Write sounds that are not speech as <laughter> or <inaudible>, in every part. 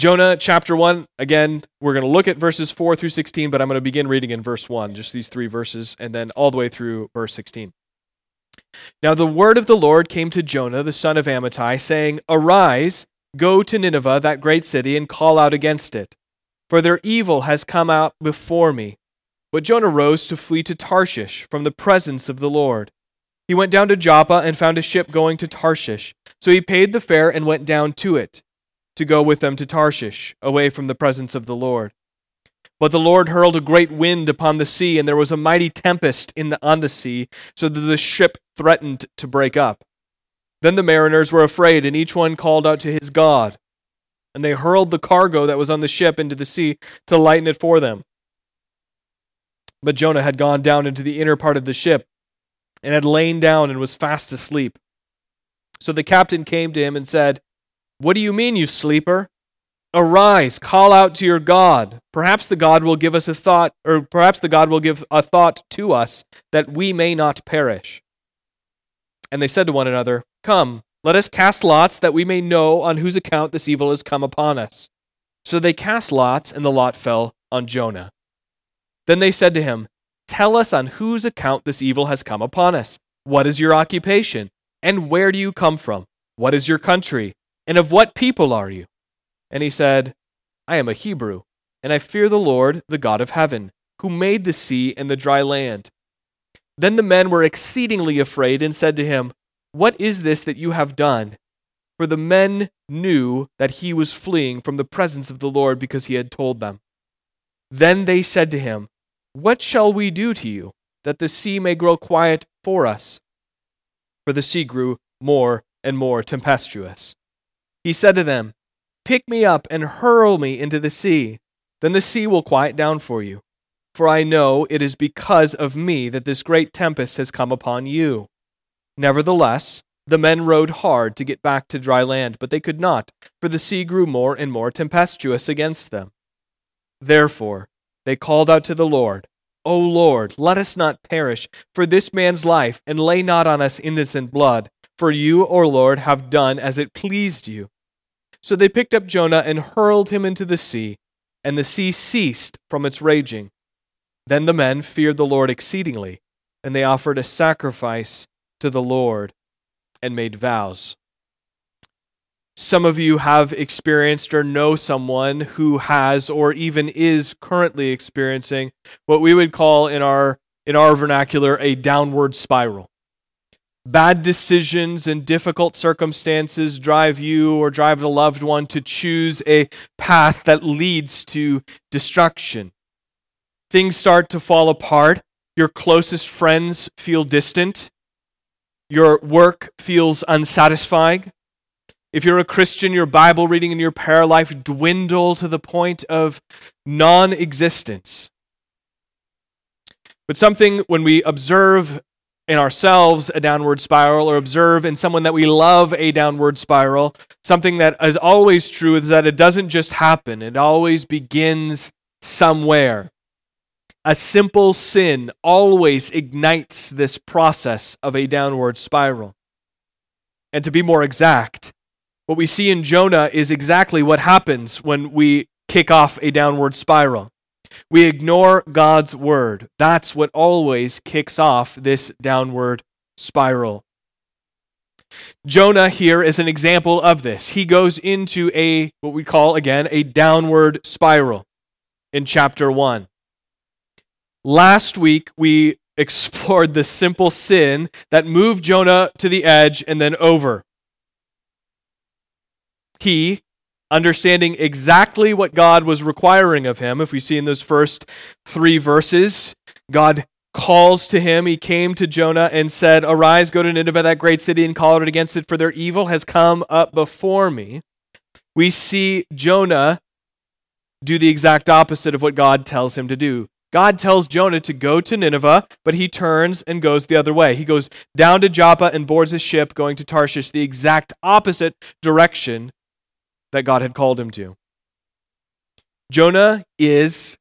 Jonah chapter 1, again, we're going to look at verses 4 through 16, but I'm going to begin reading in verse 1, just these three verses, and then all the way through verse 16. Now the word of the Lord came to Jonah, the son of Amittai, saying, Arise, go to Nineveh, that great city, and call out against it, for their evil has come out before me. But Jonah rose to flee to Tarshish from the presence of the Lord. He went down to Joppa and found a ship going to Tarshish. So he paid the fare and went down to it, to go with them to Tarshish, away from the presence of the Lord. But the Lord hurled a great wind upon the sea, and there was a mighty tempest in the, on the sea, so that the ship threatened to break up. Then the mariners were afraid, and each one called out to his God. And they hurled the cargo that was on the ship into the sea to lighten it for them. But Jonah had gone down into the inner part of the ship, and had lain down and was fast asleep. So the captain came to him and said, What do you mean, you sleeper? Arise, call out to your God. Perhaps the God will give us a thought, or perhaps the God will give a thought to us that we may not perish. And they said to one another, Come, let us cast lots that we may know on whose account this evil has come upon us. So they cast lots, and the lot fell on Jonah. Then they said to him, Tell us on whose account this evil has come upon us. What is your occupation? And where do you come from? What is your country? And of what people are you? And he said, I am a Hebrew, and I fear the Lord, the God of heaven, who made the sea and the dry land. Then the men were exceedingly afraid and said to him, What is this that you have done? For the men knew that he was fleeing from the presence of the Lord because he had told them. Then they said to him, What shall we do to you, that the sea may grow quiet for us? For the sea grew more and more tempestuous. He said to them, Pick me up and hurl me into the sea. Then the sea will quiet down for you. For I know it is because of me that this great tempest has come upon you. Nevertheless, the men rowed hard to get back to dry land, but they could not, for the sea grew more and more tempestuous against them. Therefore, they called out to the Lord, O Lord, let us not perish for this man's life, and lay not on us innocent blood, for you, O Lord, have done as it pleased you. So they picked up Jonah and hurled him into the sea, and the sea ceased from its raging. Then the men feared the Lord exceedingly, and they offered a sacrifice to the Lord and made vows. Some of you have experienced or know someone who has or even is currently experiencing what we would call in our in our vernacular a downward spiral. Bad decisions and difficult circumstances drive you or drive a loved one to choose a path that leads to destruction. Things start to fall apart. Your closest friends feel distant. Your work feels unsatisfying. If you're a Christian, your Bible reading and your prayer life dwindle to the point of non existence. But something when we observe in ourselves a downward spiral or observe in someone that we love a downward spiral, something that is always true is that it doesn't just happen, it always begins somewhere. A simple sin always ignites this process of a downward spiral. And to be more exact, what we see in Jonah is exactly what happens when we kick off a downward spiral. We ignore God's word. That's what always kicks off this downward spiral. Jonah here is an example of this. He goes into a, what we call again, a downward spiral in chapter 1. Last week, we <laughs> explored the simple sin that moved Jonah to the edge and then over. He, understanding exactly what God was requiring of him. If we see in those first three verses, God calls to him. He came to Jonah and said, Arise, go to Nineveh, that great city, and call out against it, for their evil has come up before me. We see Jonah do the exact opposite of what God tells him to do. God tells Jonah to go to Nineveh, but he turns and goes the other way. He goes down to Joppa and boards a ship going to Tarshish, the exact opposite direction that God had called him to. Jonah is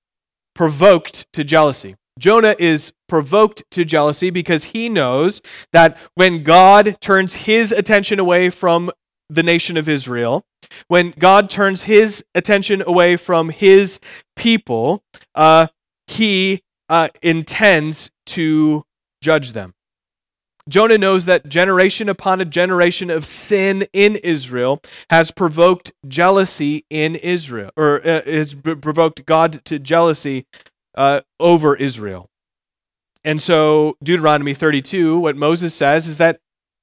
provoked to jealousy. Jonah is provoked to jealousy because he knows that when God turns his attention away from the nation of Israel, when God turns his attention away from his people, uh, he uh, intends to judge them. Jonah knows that generation upon a generation of sin in Israel has provoked jealousy in Israel, or uh, has provoked God to jealousy uh, over Israel. And so, Deuteronomy 32, what Moses says is that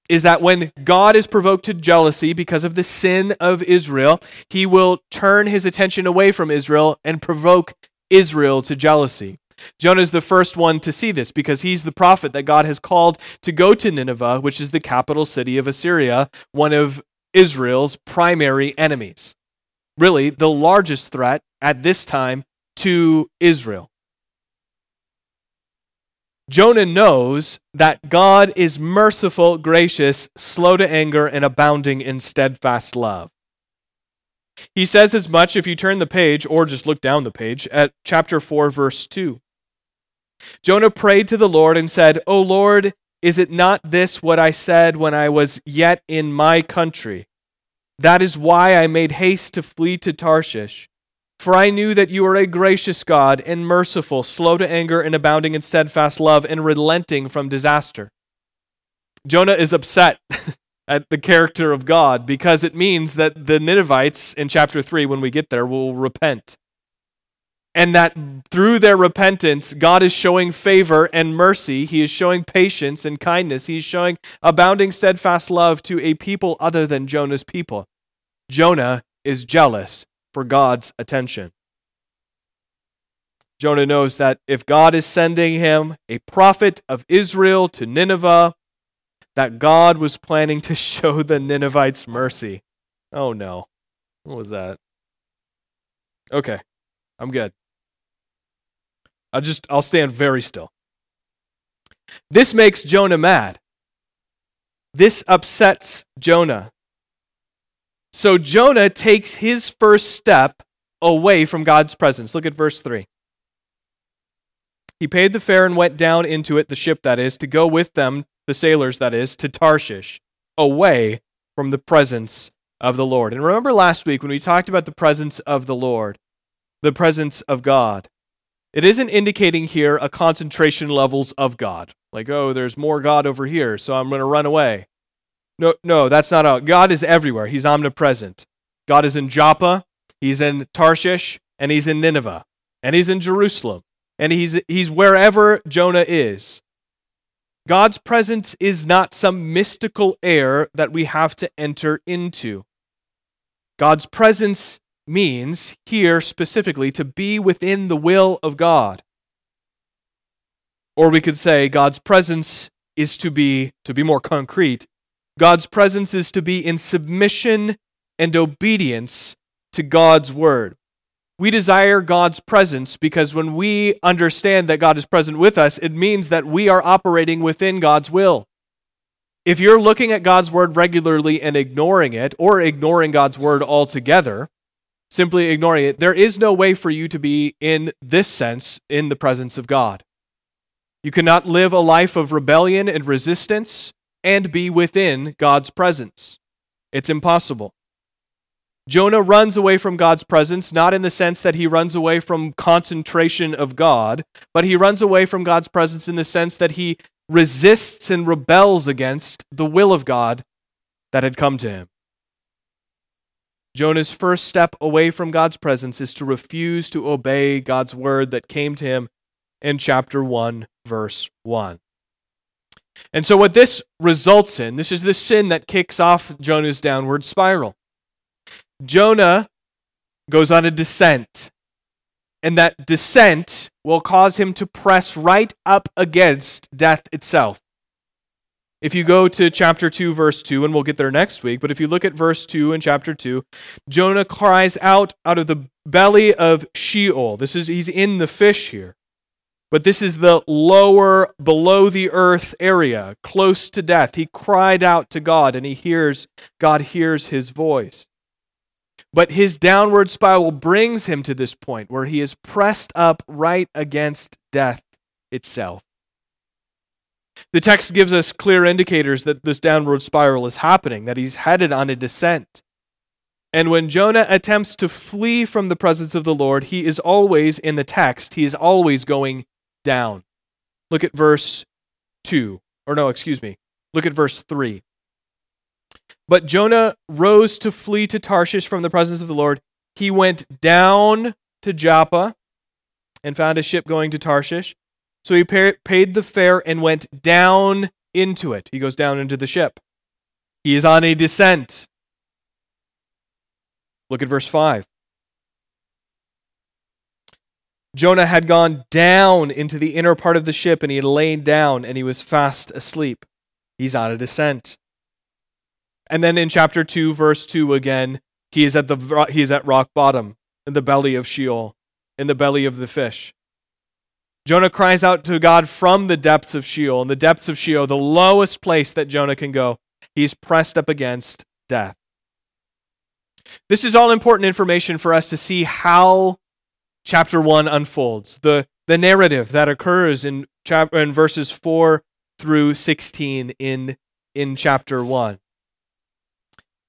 is that when God is provoked to jealousy because of the sin of Israel, he will turn his attention away from Israel and provoke Israel to jealousy. Jonah is the first one to see this because he's the prophet that God has called to go to Nineveh, which is the capital city of Assyria, one of Israel's primary enemies. Really, the largest threat at this time to Israel. Jonah knows that God is merciful, gracious, slow to anger, and abounding in steadfast love. He says as much if you turn the page or just look down the page at chapter 4, verse 2. Jonah prayed to the Lord and said, O Lord, is it not this what I said when I was yet in my country? That is why I made haste to flee to Tarshish. For I knew that you are a gracious God and merciful, slow to anger and abounding in steadfast love and relenting from disaster. Jonah is upset <laughs> at the character of God because it means that the Ninevites in chapter 3, when we get there, will repent and that through their repentance, God is showing favor and mercy. He is showing patience and kindness. He is showing abounding steadfast love to a people other than Jonah's people. Jonah is jealous for God's attention. Jonah knows that if God is sending him a prophet of Israel to Nineveh, that God was planning to <laughs> show the Ninevites mercy. Oh no. What was that? Okay, I'm good. I'll just I'll stand very still. This makes Jonah mad. This upsets Jonah. So Jonah takes his first step away from God's presence. Look at verse 3. He paid the fare and went down into it, the ship that is, to go with them, the sailors that is, to Tarshish, away from the presence of the Lord. And remember last week when we talked about the presence of the Lord, the presence of God, it isn't indicating here a concentration levels of God. Like, oh, there's more God over here, so I'm going to run away. No, no, that's not how. God is everywhere. He's omnipresent. God is in Joppa, he's in Tarshish, and he's in Nineveh, and he's in Jerusalem, and he's he's wherever Jonah is. God's presence is not some mystical air that we have to enter into. God's presence means here specifically to be within the will of God. Or we could say God's presence is to be, to be more concrete, God's presence is to be in submission and obedience to God's word. We desire God's presence because when we understand that God is present with us, it means that we are operating within God's will. If you're looking at God's word regularly and ignoring it, or ignoring God's word altogether, simply ignoring it, there is no way for you to be, in this sense, in the presence of God. You cannot live a life of rebellion and resistance and be within God's presence. It's impossible. Jonah runs away from God's presence, not in the sense that he runs away from concentration of God, but he runs away from God's presence in the sense that he resists and rebels against the will of God that had come to him. Jonah's first step away from God's presence is to refuse to obey God's word that came to him in chapter 1, verse 1. And so, what this results in, this is the sin that kicks off Jonah's downward spiral. Jonah goes on a descent, and that descent will cause him to press right up against death itself. If you go to chapter 2, verse 2, and we'll get there next week, but if you look at verse 2 in chapter 2, Jonah cries out out of the belly of Sheol. This is, he's in the fish here. But this is the lower, below the earth area, close to death. He cried out to God, and he hears, God hears his voice. But his downward spiral brings him to this point where he is pressed up right against death itself. The text gives us clear indicators that this downward spiral is happening, that he's headed on a descent. And when Jonah attempts to flee from the presence of the Lord, he is always, in the text, he is always going down. Look at verse 2. Or no, excuse me. Look at verse 3. But Jonah rose to flee to Tarshish from the presence of the Lord. He went down to Joppa and found a ship going to Tarshish. So he paid the fare and went down into it. He goes down into the ship. He is on a descent. Look at verse 5. Jonah had gone down into the inner part of the ship and he had lain down and he was fast asleep. He's on a descent. And then in chapter 2 verse 2 again, he is at the he is at rock bottom in the belly of Sheol, in the belly of the fish. Jonah cries out to God from the depths of Sheol. In the depths of Sheol, the lowest place that Jonah can go, he's pressed up against death. This is all important information for us to see how chapter 1 unfolds. The, the narrative that occurs in, chap- in verses 4 through 16 in, in chapter 1.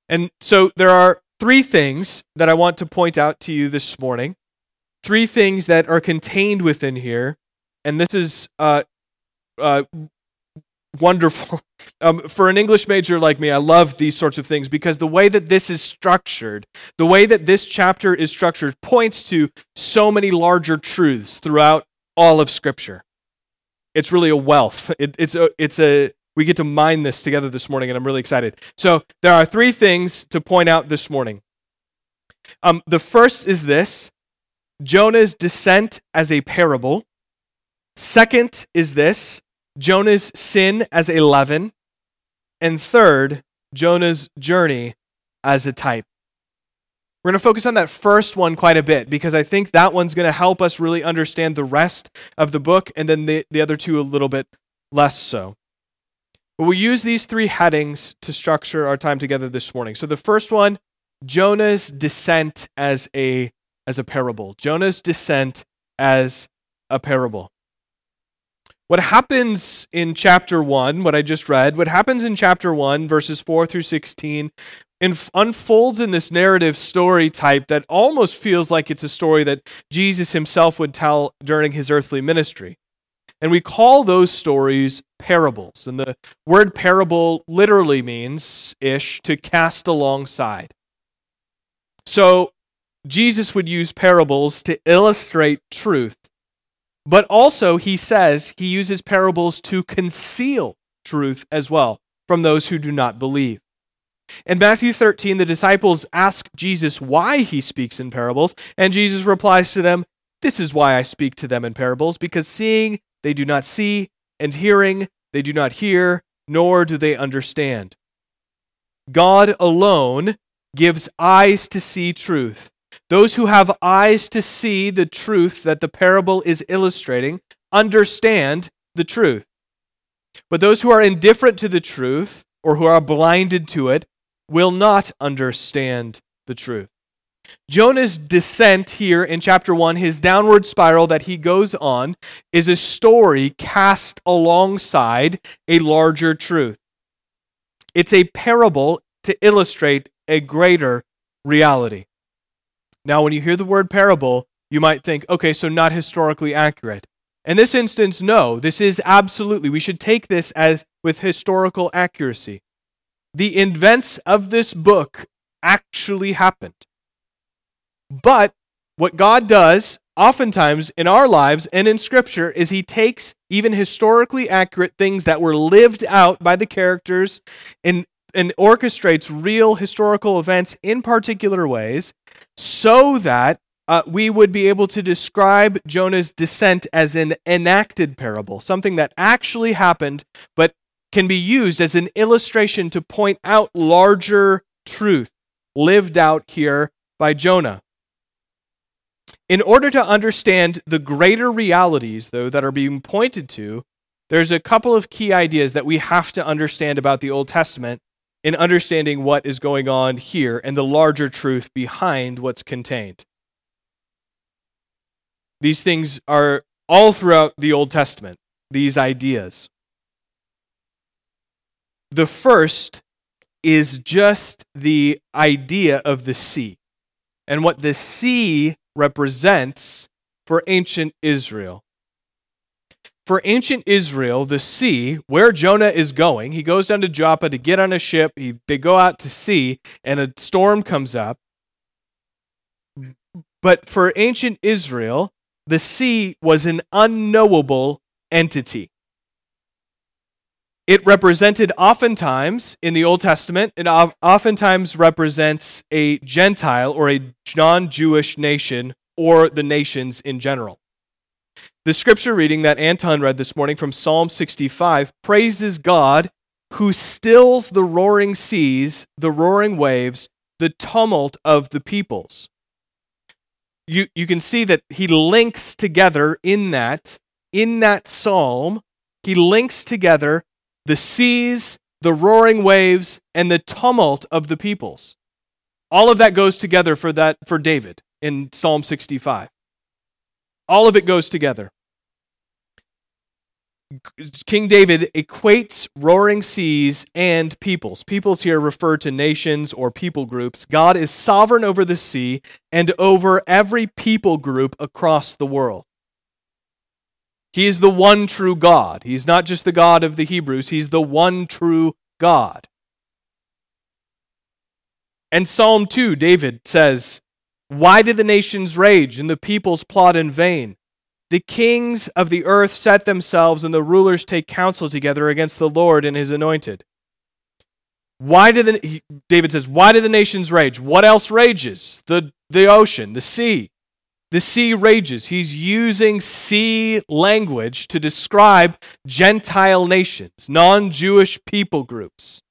And so there are three things that I want to point out to you this morning. Three things that are contained within here and this is uh, uh, wonderful. <laughs> Um, for an English major like me, I love these sorts of things because the way that this is structured, the way that this chapter is structured, points to so many larger truths throughout all of Scripture. It's really a wealth. <laughs> It, it's a, it's a, we get to mine this together this morning, and I'm really excited. So there are three things to point out this morning. Um, the first is this Jonah's descent as a parable. Second is this Jonah's sin as a leaven. And third, Jonah's journey as a type. We're going to focus on that first one quite a bit because I think that one's going to help us really understand the rest of the book, and then the, the other two a little bit less so. But we'll use these three headings to structure our time together this morning. So the first one, Jonah's descent as a as a parable. Jonah's descent as a parable. What happens in chapter 1, what I just read, what happens in chapter 1, verses 4 through 16, inf- unfolds in this narrative story type that almost feels like it's a story that Jesus himself would tell during his earthly ministry. And we call those stories parables. And the word parable literally means ish to cast alongside. So Jesus would use parables to illustrate truth but also, he says he uses parables to conceal truth as well from those who do not believe. In Matthew 13, the disciples ask Jesus why he speaks in parables, and Jesus replies to them, This is why I speak to them in parables, because seeing they do not see, and hearing they do not hear, nor do they understand. God alone gives eyes to see truth, those who have eyes to see the truth that the parable is illustrating understand the truth. But those who are indifferent to the truth or who are blinded to it will not understand the truth. Jonah's descent here in chapter 1, his downward spiral that he goes on, is a story cast alongside a larger truth. It's a parable to illustrate a greater reality. Now, when you hear the word parable, you might think, okay, so not historically accurate. In this instance, no, this is absolutely, we should take this as with historical accuracy. The events of this book actually happened. But what God does oftentimes in our lives and in Scripture is He takes even historically accurate things that were lived out by the characters and, and orchestrates real historical events in particular ways so that uh, we would be able to describe Jonah's descent as an enacted parable, something that actually happened, but can be used as an illustration to point out larger truth lived out here by Jonah. In order to understand the greater realities, though, that are being pointed to, there's a couple of key ideas that we have to understand about the Old Testament in understanding what is going on here and the larger truth behind what's contained. These things are all throughout the Old Testament, these ideas. The first is just the idea of the sea and what the sea represents for ancient Israel. For ancient Israel, the sea, where Jonah is going, he goes down to Joppa to get on a ship. He, they go out to sea, and a storm comes up. But for ancient Israel, the sea was an unknowable entity. It represented oftentimes in the Old Testament, it oftentimes represents a Gentile or a non Jewish nation or the nations in general. The scripture reading that Anton read this morning from Psalm 65 praises God who stills the roaring seas, the roaring waves, the tumult of the peoples. You, you can see that he links together in that, in that psalm, he links together the seas, the roaring waves, and the tumult of the peoples. All of that goes together for that for David in Psalm 65. All of it goes together. King David equates roaring seas and peoples. Peoples here refer to nations or people groups. God is sovereign over the sea and over every people group across the world. He is the one true God. He's not just the God of the Hebrews, He's the one true God. And Psalm 2, David says, Why did the nations rage and the peoples plot in vain? The kings of the earth set themselves, and the rulers take counsel together against the Lord and his anointed. Why did the, David says, Why do the nations rage? What else rages? The, the ocean, the sea. The sea rages. He's using sea language to describe Gentile nations, non Jewish people groups.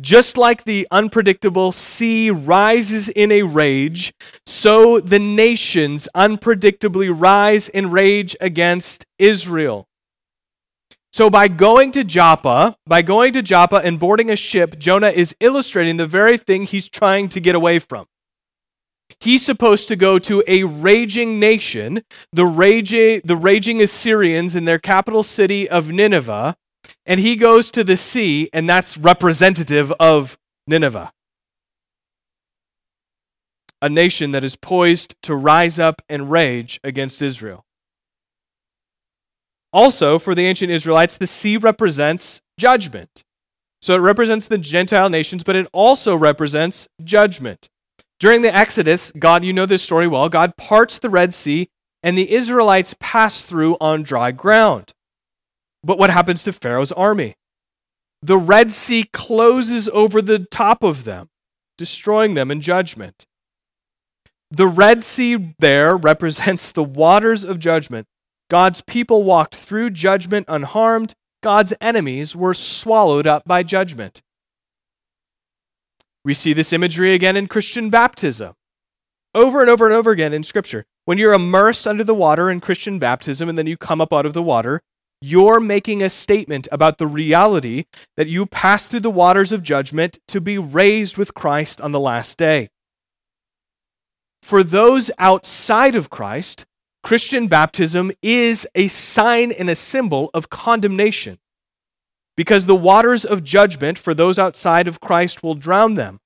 Just like the unpredictable sea rises in a rage, so the nations unpredictably rise in rage against Israel. So, by going to Joppa, by going to Joppa and boarding a ship, Jonah is illustrating the very thing he's trying to get away from. He's supposed to go to a raging nation, the raging, the raging Assyrians in their capital city of Nineveh, and he goes to the sea, and that's representative of Nineveh. A nation that is poised to rise up and rage against Israel. Also, for the ancient Israelites, the sea represents judgment. So it represents the Gentile nations, but it also represents judgment. During the Exodus, God, you know this story well, God parts the Red Sea and the Israelites pass through on dry ground. But what happens to Pharaoh's army? The Red Sea closes over the top of them, destroying them in judgment. The Red Sea there represents the waters of judgment. God's people walked through judgment unharmed. God's enemies were swallowed up by judgment. We see this imagery again in Christian baptism. Over and over and over again in Scripture. When you're immersed under the water in Christian baptism and then you come up out of the water, you're making a statement about the reality that you pass through the waters of judgment to be raised with Christ on the last day. For those outside of Christ, Christian baptism is a sign and a symbol of condemnation because the waters of judgment for those outside of Christ will drown them.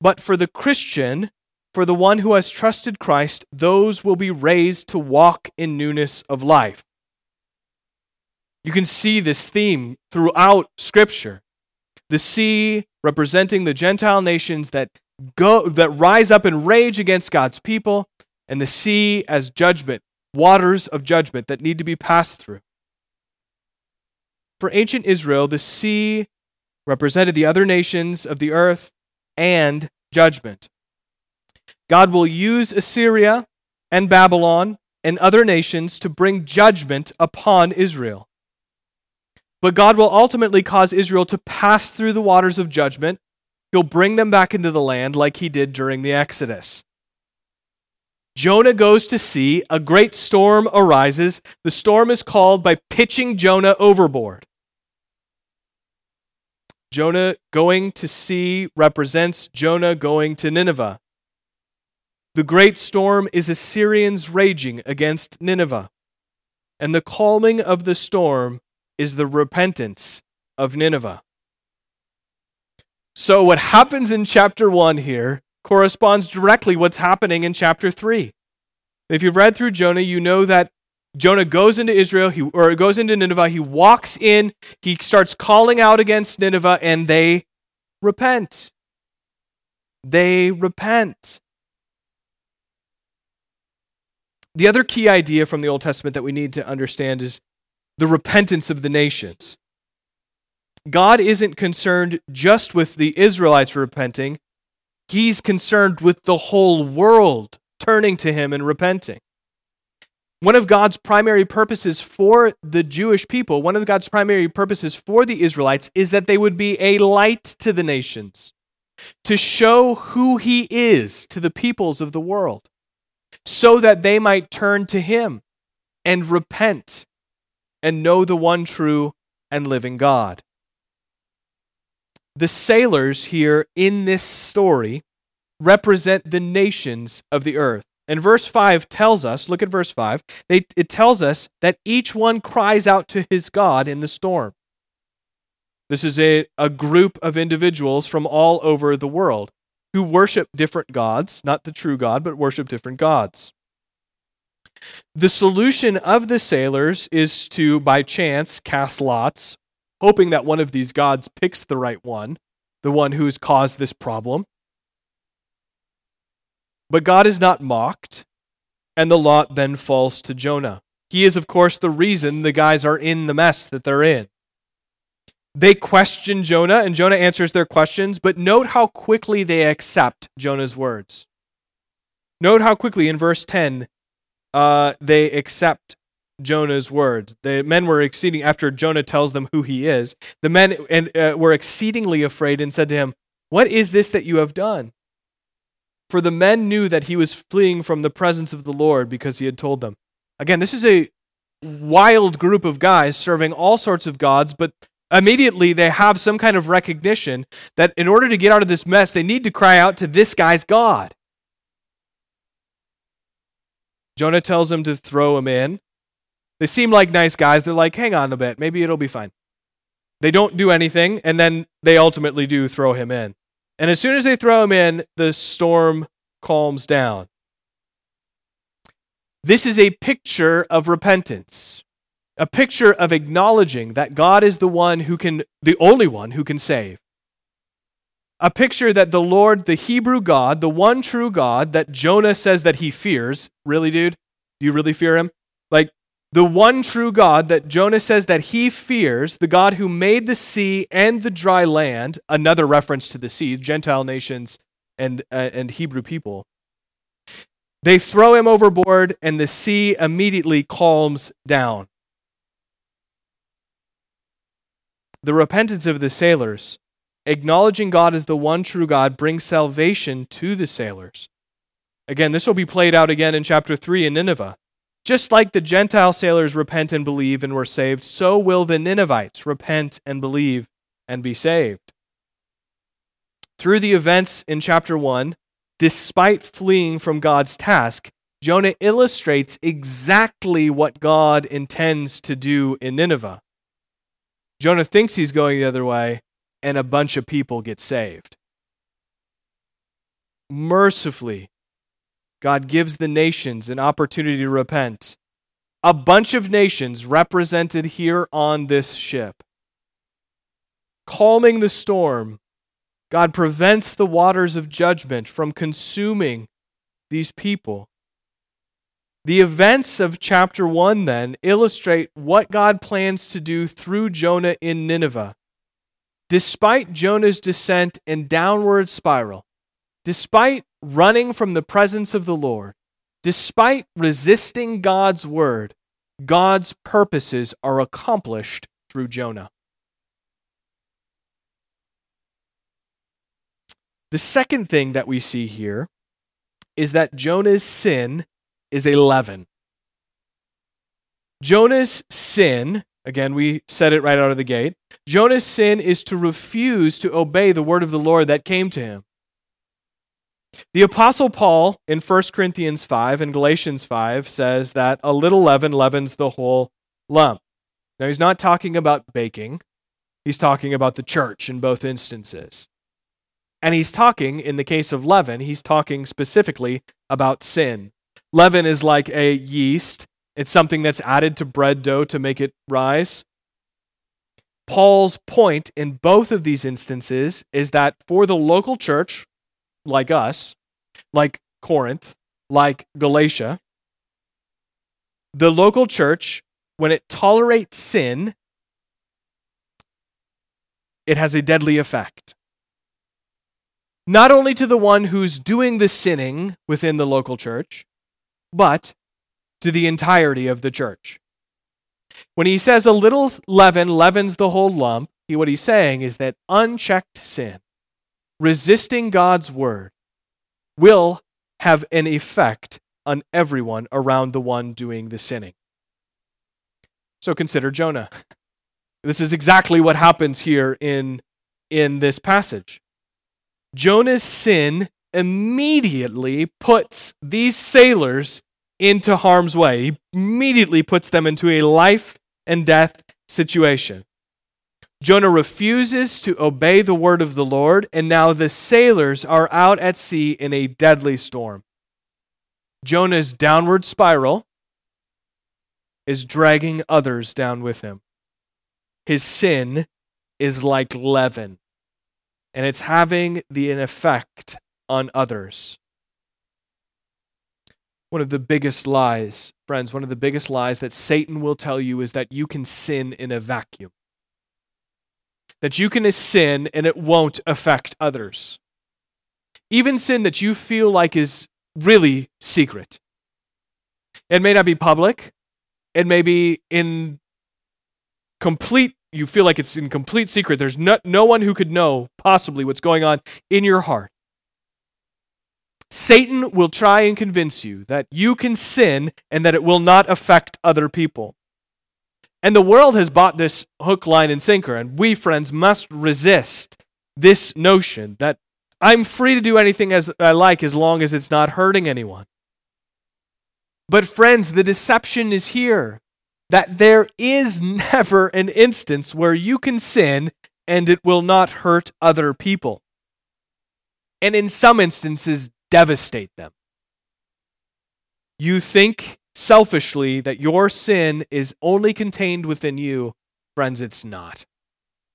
But for the Christian, for the one who has trusted Christ, those will be raised to walk in newness of life. You can see this theme throughout Scripture. The sea representing the Gentile nations that go that rise up and rage against God's people, and the sea as judgment, waters of judgment that need to be passed through. For ancient Israel, the sea represented the other nations of the earth and judgment. God will use Assyria and Babylon and other nations to bring judgment upon Israel. But God will ultimately cause Israel to pass through the waters of judgment. He'll bring them back into the land like he did during the Exodus. Jonah goes to sea, a great storm arises. The storm is called by pitching Jonah overboard. Jonah going to sea represents Jonah going to Nineveh. The great storm is Assyrians raging against Nineveh. And the calming of the storm is the repentance of Nineveh. So, what happens in chapter 1 here corresponds directly what's happening in chapter 3. If you've read through Jonah, you know that Jonah goes into Israel, he, or goes into Nineveh, he walks in, he starts calling out against Nineveh, and they repent. They repent. The other key idea from the Old Testament that we need to understand is the repentance of the nations. God isn't concerned just with the Israelites repenting, He's concerned with the whole world turning to Him and repenting. One of God's primary purposes for the Jewish people, one of God's primary purposes for the Israelites, is that they would be a light to the nations, to show who He is to the peoples of the world, so that they might turn to Him and repent and know the one true and living God. The sailors here in this story represent the nations of the earth. And verse 5 tells us, look at verse 5, they, it tells us that each one cries out to his God in the storm. This is a, a group of individuals from all over the world who worship different gods, not the true God, but worship different gods. The solution of the sailors is to, by chance, cast lots, hoping that one of these gods picks the right one, the one who's caused this problem. But God is not mocked, and the lot then falls to Jonah. He is, of course, the reason the guys are in the mess that they're in. They question Jonah, and Jonah answers their questions, but note how quickly they accept Jonah's words. Note how quickly in verse 10 uh, they accept Jonah's words. The men were exceeding, after Jonah tells them who he is, the men and, uh, were exceedingly afraid and said to him, What is this that you have done? For the men knew that he was fleeing from the presence of the Lord because he had told them. Again, this is a wild group of guys serving all sorts of gods, but immediately they have some kind of recognition that in order to get out of this mess, they need to cry out to this guy's God. Jonah tells him to throw him in. They seem like nice guys. They're like, hang on a bit, maybe it'll be fine. They don't do anything, and then they ultimately do throw him in. And as soon as they throw him in, the storm calms down. This is a picture of repentance, a picture of acknowledging that God is the one who can, the only one who can save. A picture that the Lord, the Hebrew God, the one true God that Jonah says that he fears, really, dude? Do you really fear him? Like, the one true God that Jonah says that he fears, the God who made the sea and the dry land, another reference to the sea, Gentile nations and, uh, and Hebrew people. They throw him overboard, and the sea immediately calms down. The repentance of the sailors, acknowledging God as the one true God, brings salvation to the sailors. Again, this will be played out again in chapter 3 in Nineveh. Just like the Gentile sailors repent and believe and were saved, so will the Ninevites repent and believe and be saved. Through the events in chapter 1, despite fleeing from God's task, Jonah illustrates exactly what God intends to do in Nineveh. Jonah thinks he's going the other way, and a bunch of people get saved. Mercifully, God gives the nations an opportunity to repent. A bunch of nations represented here on this ship. Calming the storm, God prevents the waters of judgment from consuming these people. The events of chapter 1 then illustrate what God plans to do through Jonah in Nineveh. Despite Jonah's descent and downward spiral, despite running from the presence of the Lord, despite resisting God's word, God's purposes are accomplished through Jonah. The second thing that we see here is that Jonah's sin is a leaven. Jonah's sin, again, we said it right out of the gate. Jonah's sin is to refuse to obey the word of the Lord that came to him. The Apostle Paul in 1 Corinthians 5 and Galatians 5 says that a little leaven leavens the whole lump. Now, he's not talking about baking, he's talking about the church in both instances. And he's talking, in the case of leaven, he's talking specifically about sin. Leaven is like a yeast, it's something that's added to bread dough to make it rise. Paul's point in both of these instances is that for the local church, like us, like Corinth, like Galatia, the local church, when it tolerates sin, it has a deadly effect. Not only to the one who's doing the sinning within the local church, but to the entirety of the church. When he says a little leaven leavens the whole lump, he, what he's saying is that unchecked sin, resisting God's word, will have an effect on everyone around the one doing the sinning. So consider Jonah. <laughs> This is exactly what happens here in, in this passage. Jonah's sin immediately puts these sailors into harm's way. He immediately puts them into a life and death situation. Jonah refuses to obey the word of the Lord, and now the sailors are out at sea in a deadly storm. Jonah's downward spiral is dragging others down with him. His sin is like leaven, and it's having the effect on others one of the biggest lies, friends, one of the biggest lies that Satan will tell you is that you can sin in a vacuum. That you can sin and it won't affect others. Even sin that you feel like is really secret. It may not be public, it may be in complete you feel like it's in complete secret. There's no, no one who could know possibly what's going on in your heart. Satan will try and convince you that you can sin and that it will not affect other people. And the world has bought this hook, line, and sinker, and we, friends, must resist this notion that I'm free to do anything as I like as long as it's not hurting anyone. But, friends, the deception is here that there is never an instance where you can sin and it will not hurt other people. And in some instances, devastate them. You think selfishly that your sin is only contained within you. Friends, it's not.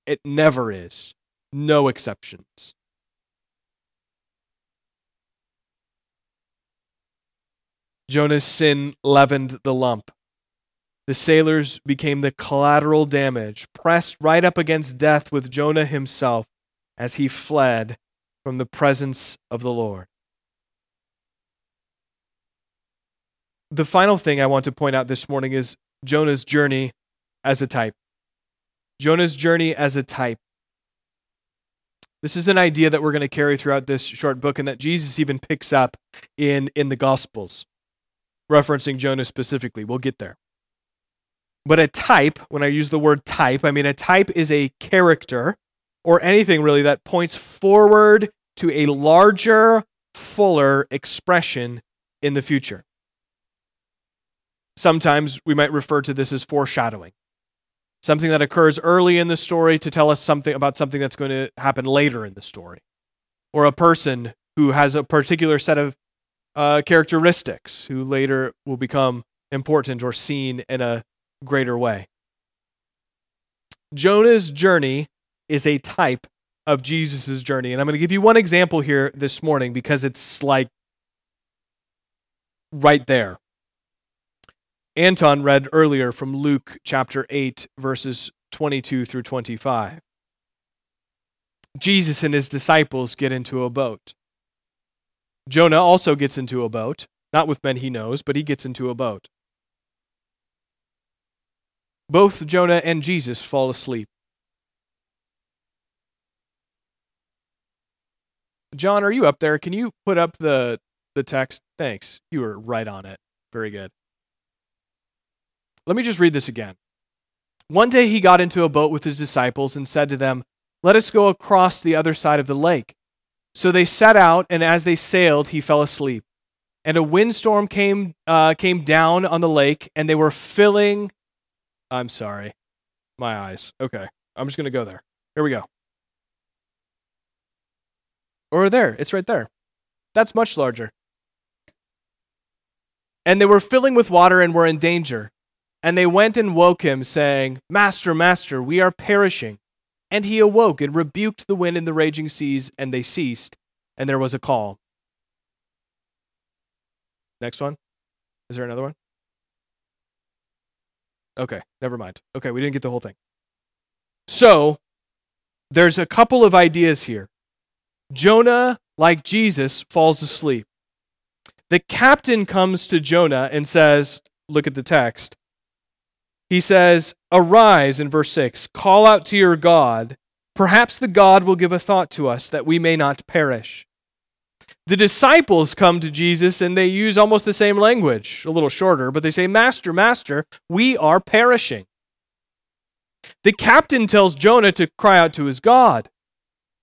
It never is. No exceptions. Jonah's sin leavened the lump. The sailors became the collateral damage, pressed right up against death with Jonah himself as he fled from the presence of the Lord. The final thing I want to point out this morning is Jonah's journey as a type. Jonah's journey as a type. This is an idea that we're going to carry throughout this short book and that Jesus even picks up in, in the Gospels, referencing Jonah specifically. We'll get there. But a type, when I use the word type, I mean a type is a character or anything really that points forward to a larger, fuller expression in the future. Sometimes we might refer to this as foreshadowing. Something that occurs early in the story to tell us something about something that's going to happen later in the story. Or a person who has a particular set of uh, characteristics who later will become important or seen in a greater way. Jonah's journey is a type of Jesus' journey. And I'm going to give you one example here this morning because it's like right there. Anton read earlier from Luke chapter 8, verses 22 through 25. Jesus and his disciples get into a boat. Jonah also gets into a boat, not with men he knows, but he gets into a boat. Both Jonah and Jesus fall asleep. John, are you up there? Can you put up the the text? Thanks. You were right on it. Very good. Let me just read this again. One day he got into a boat with his disciples and said to them, Let us go across the other side of the lake. So they set out, and as they sailed, he fell asleep. And a windstorm came, uh, came down on the lake, and they were filling. I'm sorry. my eyes. Okay. I'm just going to go there. Here we go. Or there. It's right there. That's much larger. And they were filling with water and were in danger. And they went and woke him, saying, Master, Master, we are perishing. And he awoke and rebuked the wind and the raging seas, and they ceased, and there was a calm. Next one. Is there another one? Okay, never mind. Okay, we didn't get the whole thing. So, there's a couple of ideas here. Jonah, like Jesus, falls asleep. The captain comes to Jonah and says, Look at the text. He says, Arise, in verse 6, call out to your God. Perhaps the God will give a thought to us that we may not perish. The disciples come to Jesus and they use almost the same language, a little shorter, but they say, Master, Master, we are perishing. The captain tells Jonah to cry out to his God.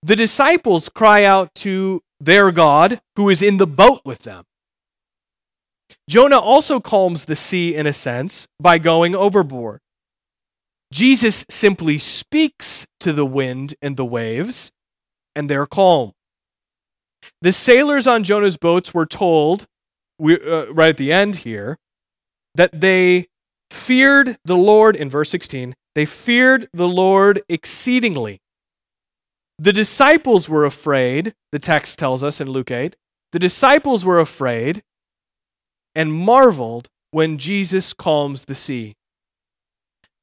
The disciples cry out to their God who is in the boat with them. Jonah also calms the sea in a sense by going overboard. Jesus simply speaks to the wind and the waves, and they're calm. The sailors on Jonah's boats were told, uh, right at the end here, that they feared the Lord, in verse 16, they feared the Lord exceedingly. The disciples were afraid, the text tells us in Luke 8. The disciples were afraid and marveled when Jesus calms the sea.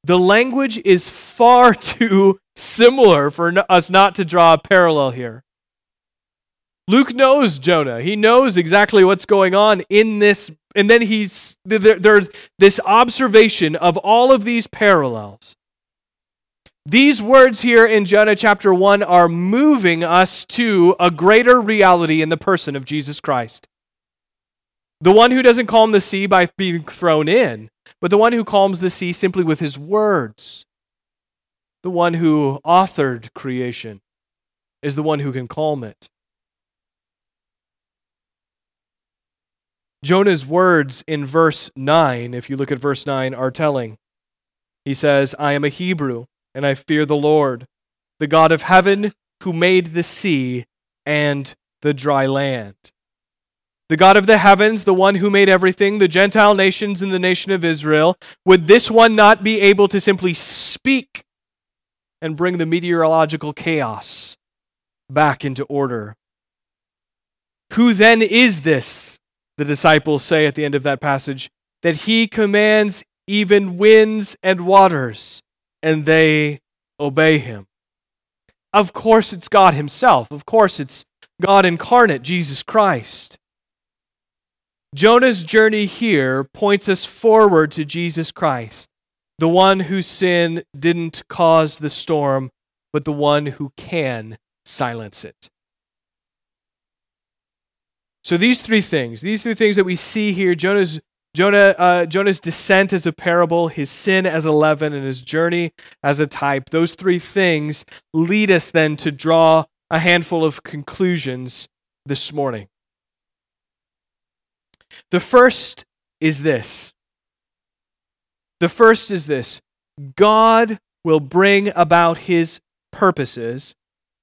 The language is far <laughs> too similar for us not to draw a parallel here. Luke knows Jonah. He knows exactly what's going on in this. And then he's there, there's this observation of all of these parallels. These words here in Jonah chapter 1 are moving us to a greater reality in the person of Jesus Christ. The one who doesn't calm the sea by being thrown in, but the one who calms the sea simply with his words. The one who authored creation is the one who can calm it. Jonah's words in verse 9, if you look at verse 9, are telling. He says, I am a Hebrew, and I fear the Lord, the God of heaven, who made the sea and the dry land the God of the heavens, the one who made everything, the Gentile nations and the nation of Israel, would this one not be able to simply speak and bring the meteorological chaos back into order? Who then is this, the disciples say at the end of that passage, that he commands even winds and waters, and they obey him? Of course, it's God Himself. Of course, it's God incarnate, Jesus Christ. Jonah's journey here points us forward to Jesus Christ, the one whose sin didn't cause the storm, but the one who can silence it. So these three things, these three things that we see here, Jonah's Jonah, uh, Jonah's descent as a parable, his sin as a leaven, and his journey as a type, those three things lead us then to draw a handful of conclusions this morning. The first is this. The first is this God will bring about his purposes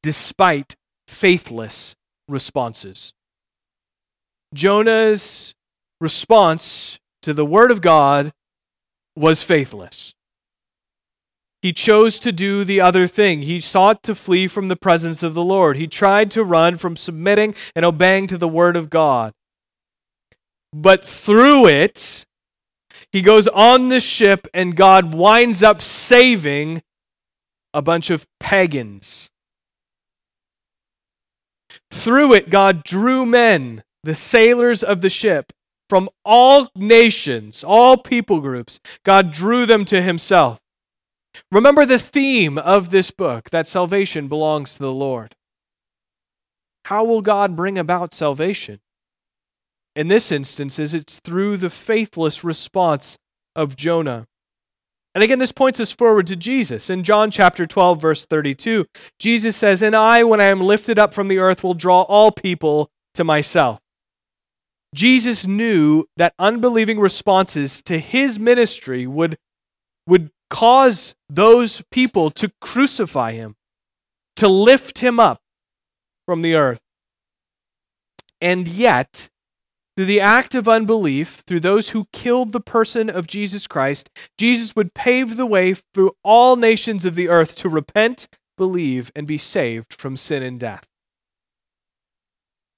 despite faithless responses. Jonah's response to the word of God was faithless. He chose to do the other thing. He sought to flee from the presence of the Lord. He tried to run from submitting and obeying to the word of God. But through it, he goes on the ship, and God winds up saving a bunch of pagans. Through it, God drew men, the sailors of the ship, from all nations, all people groups. God drew them to himself. Remember the theme of this book that salvation belongs to the Lord. How will God bring about salvation? In this instance, is it's through the faithless response of Jonah. And again, this points us forward to Jesus. In John chapter 12, verse 32, Jesus says, And I, when I am lifted up from the earth, will draw all people to myself. Jesus knew that unbelieving responses to his ministry would, would cause those people to crucify him, to lift him up from the earth. And yet, through the act of unbelief, through those who killed the person of Jesus Christ, Jesus would pave the way for all nations of the earth to repent, believe, and be saved from sin and death.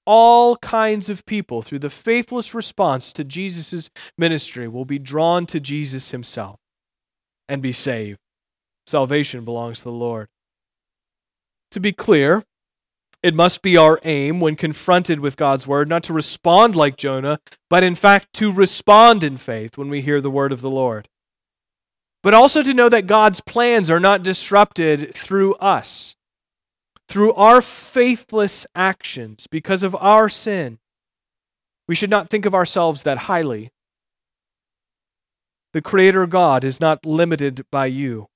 All kinds of people, through the faithless response to Jesus' ministry, will be drawn to Jesus himself and be saved. Salvation belongs to the Lord. To be clear, it must be our aim when confronted with God's word not to respond like Jonah, but in fact to respond in faith when we hear the word of the Lord. But also to know that God's plans are not disrupted through us, through our faithless actions because of our sin. We should not think of ourselves that highly. The Creator God is not limited by you.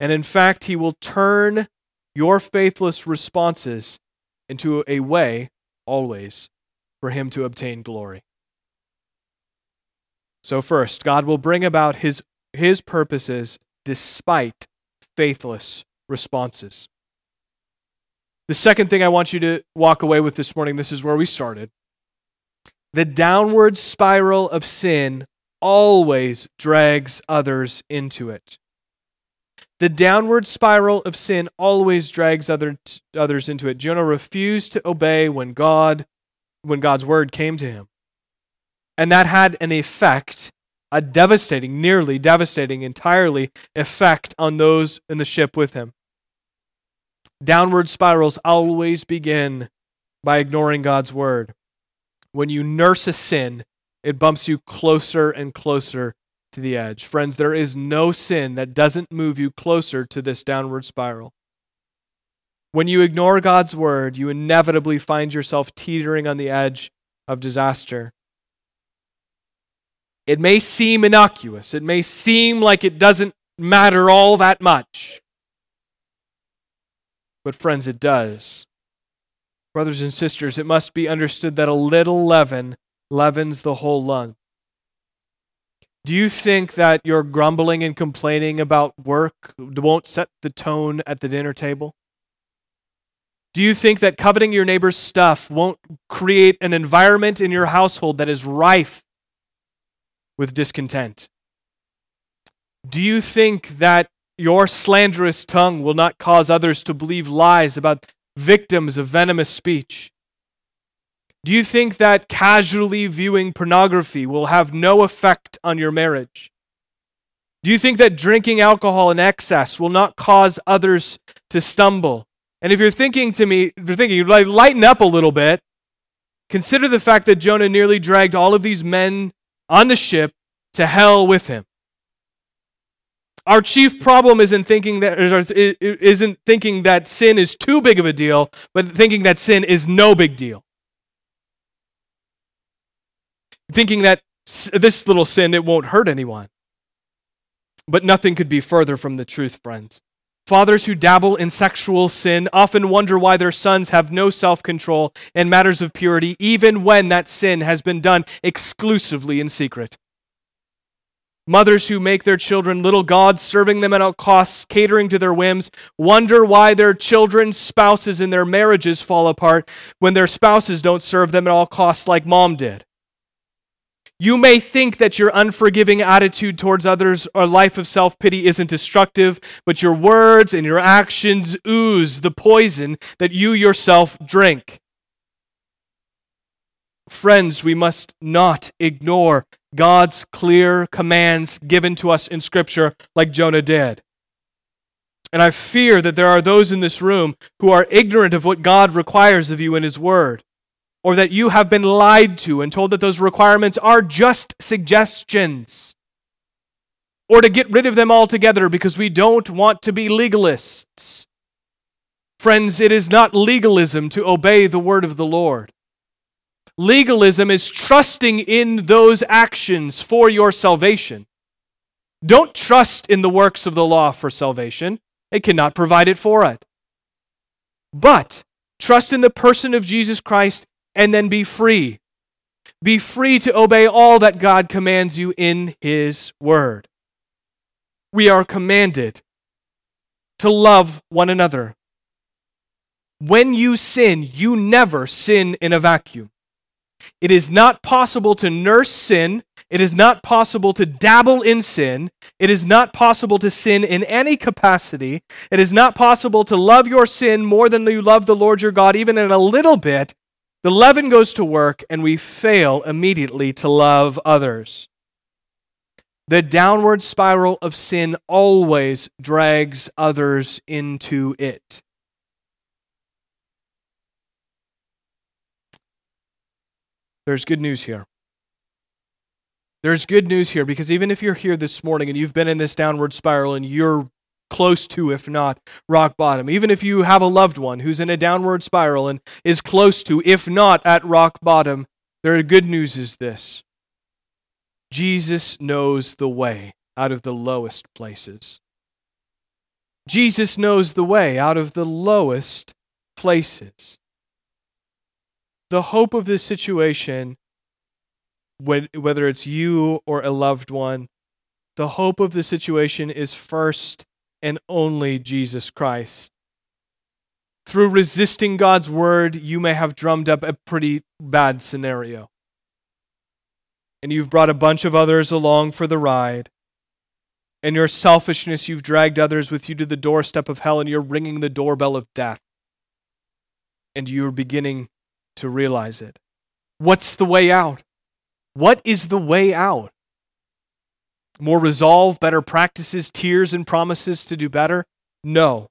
And in fact, He will turn your faithless responses into a way, always, for him to obtain glory. So, first, God will bring about his, his purposes despite faithless responses. The second thing I want you to walk away with this morning, this is where we started. The downward spiral of sin always drags others into it. The downward spiral of sin always drags other, others into it. Jonah refused to obey when God when God's word came to him. And that had an effect, a devastating, nearly devastating, entirely effect on those in the ship with him. Downward spirals always begin by ignoring God's word. When you nurse a sin, it bumps you closer and closer to the edge. Friends, there is no sin that doesn't move you closer to this downward spiral. When you ignore God's word, you inevitably find yourself teetering on the edge of disaster. It may seem innocuous, it may seem like it doesn't matter all that much. But, friends, it does. Brothers and sisters, it must be understood that a little leaven leavens the whole lump. Do you think that your grumbling and complaining about work won't set the tone at the dinner table? Do you think that coveting your neighbor's stuff won't create an environment in your household that is rife with discontent? Do you think that your slanderous tongue will not cause others to believe lies about victims of venomous speech? Do you think that casually viewing pornography will have no effect on your marriage? Do you think that drinking alcohol in excess will not cause others to stumble? And if you're thinking to me, if you're thinking, like, lighten up a little bit, consider the fact that Jonah nearly dragged all of these men on the ship to hell with him. Our chief problem isn't thinking that isn't thinking that sin is too big of a deal, but thinking that sin is no big deal. Thinking that this little sin, it won't hurt anyone. But nothing could be further from the truth, friends. Fathers who dabble in sexual sin often wonder why their sons have no self control in matters of purity, even when that sin has been done exclusively in secret. Mothers who make their children little gods, serving them at all costs, catering to their whims, wonder why their children's spouses in their marriages fall apart when their spouses don't serve them at all costs like mom did. You may think that your unforgiving attitude towards others or life of self pity isn't destructive, but your words and your actions ooze the poison that you yourself drink. Friends, we must not ignore God's clear commands given to us in Scripture like Jonah did. And I fear that there are those in this room who are ignorant of what God requires of you in His Word or that you have been lied to and told that those requirements are just suggestions, or to get rid of them altogether because we don't want to be legalists. Friends, it is not legalism to obey the word of the Lord. Legalism is trusting in those actions for your salvation. Don't trust in the works of the law for salvation, it cannot provide it for it. But trust in the person of Jesus Christ and then be free. Be free to obey all that God commands you in His Word. we are commanded to love one another. When you sin, you never sin in a vacuum. It is not possible to nurse sin. It is not possible to dabble in sin. It is not possible to sin in any capacity. It is not possible to love your sin more than you love the Lord your God, even in a little bit. The leaven goes to work, and we fail immediately to love others. The downward spiral of sin always drags others into it. There's good news here. There's good news here because even if you're here this morning and you've been in this downward spiral and you're close to, if not rock bottom, even if you have a loved one who's in a downward spiral and is close to, if not at rock bottom, the good news is this. Jesus knows the way out of the lowest places. Jesus knows the way out of the lowest places. The hope of this situation, whether it's you or a loved one, the hope of the situation is first and only Jesus Christ. Through resisting God's word, you may have drummed up a pretty bad scenario. And you've brought a bunch of others along for the ride. In your selfishness, you've dragged others with you to the doorstep of hell, and you're ringing the doorbell of death. And you're beginning to realize it. What's the way out? What is the way out? More resolve, better practices, tears, and promises to do better? No.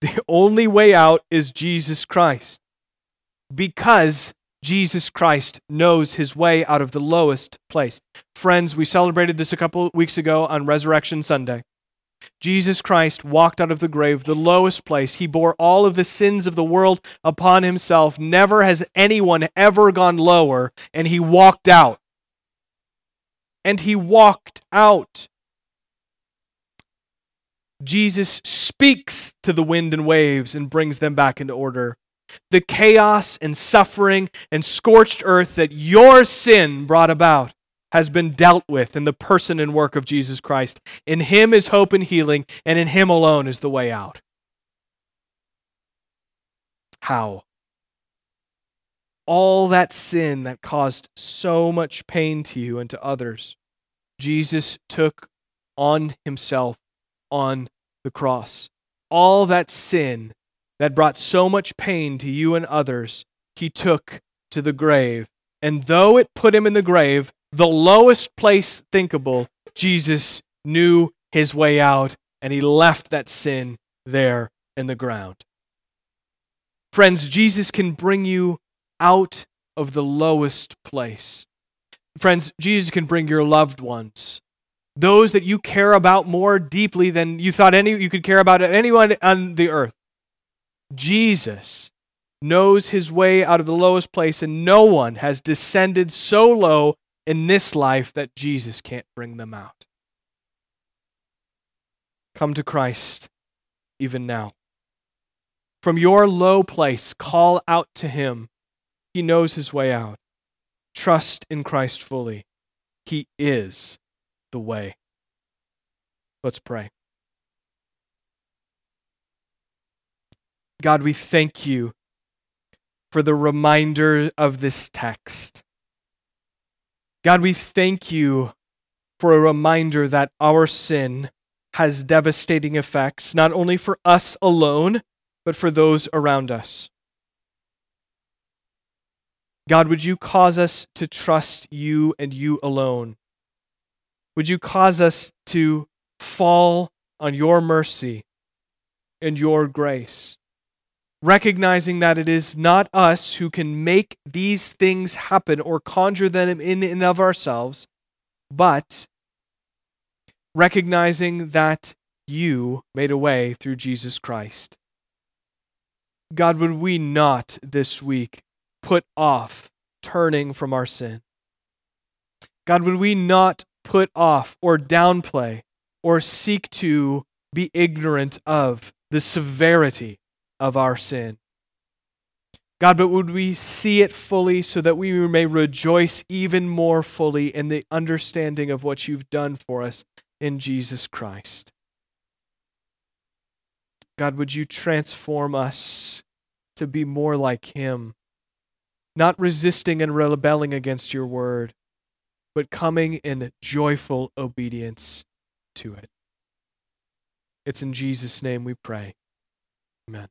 The only way out is Jesus Christ. Because Jesus Christ knows his way out of the lowest place. Friends, we celebrated this a couple weeks ago on Resurrection Sunday. Jesus Christ walked out of the grave, the lowest place. He bore all of the sins of the world upon himself. Never has anyone ever gone lower, and he walked out. And he walked out. Jesus speaks to the wind and waves and brings them back into order. The chaos and suffering and scorched earth that your sin brought about has been dealt with in the person and work of Jesus Christ. In Him is hope and healing, and in Him alone is the way out. How? All that sin that caused so much pain to you and to others, Jesus took on Himself on the cross. All that sin that brought so much pain to you and others, He took to the grave. And though it put Him in the grave, the lowest place thinkable, Jesus knew his way out and he left that sin there in the ground. Friends, Jesus can bring you out of the lowest place. Friends, Jesus can bring your loved ones, those that you care about more deeply than you thought any you could care about anyone on the earth. Jesus knows his way out of the lowest place, and no one has descended so low in this life that Jesus can't bring them out. Come to Christ even now. From your low place, call out to Him. He knows His way out. Trust in Christ fully. He is the way. Let's pray. God, we thank you for the reminder of this text. God, we thank you for a reminder that our sin has devastating effects, not only for us alone, but for those around us. God, would you cause us to trust you and you alone? Would you cause us to fall on your mercy and your grace? recognizing that it is not us who can make these things happen or conjure them in and of ourselves, but recognizing that you made a way through Jesus Christ. God, would we not this week put off turning from our sin? God, would we not put off or downplay or seek to be ignorant of the severity of our sin. God, but would we see it fully so that we may rejoice even more fully in the understanding of what you've done for us in Jesus Christ. God, would you transform us to be more like Him, not resisting and rebelling against your word, but coming in joyful obedience to it. It's in Jesus' name we pray. Amen.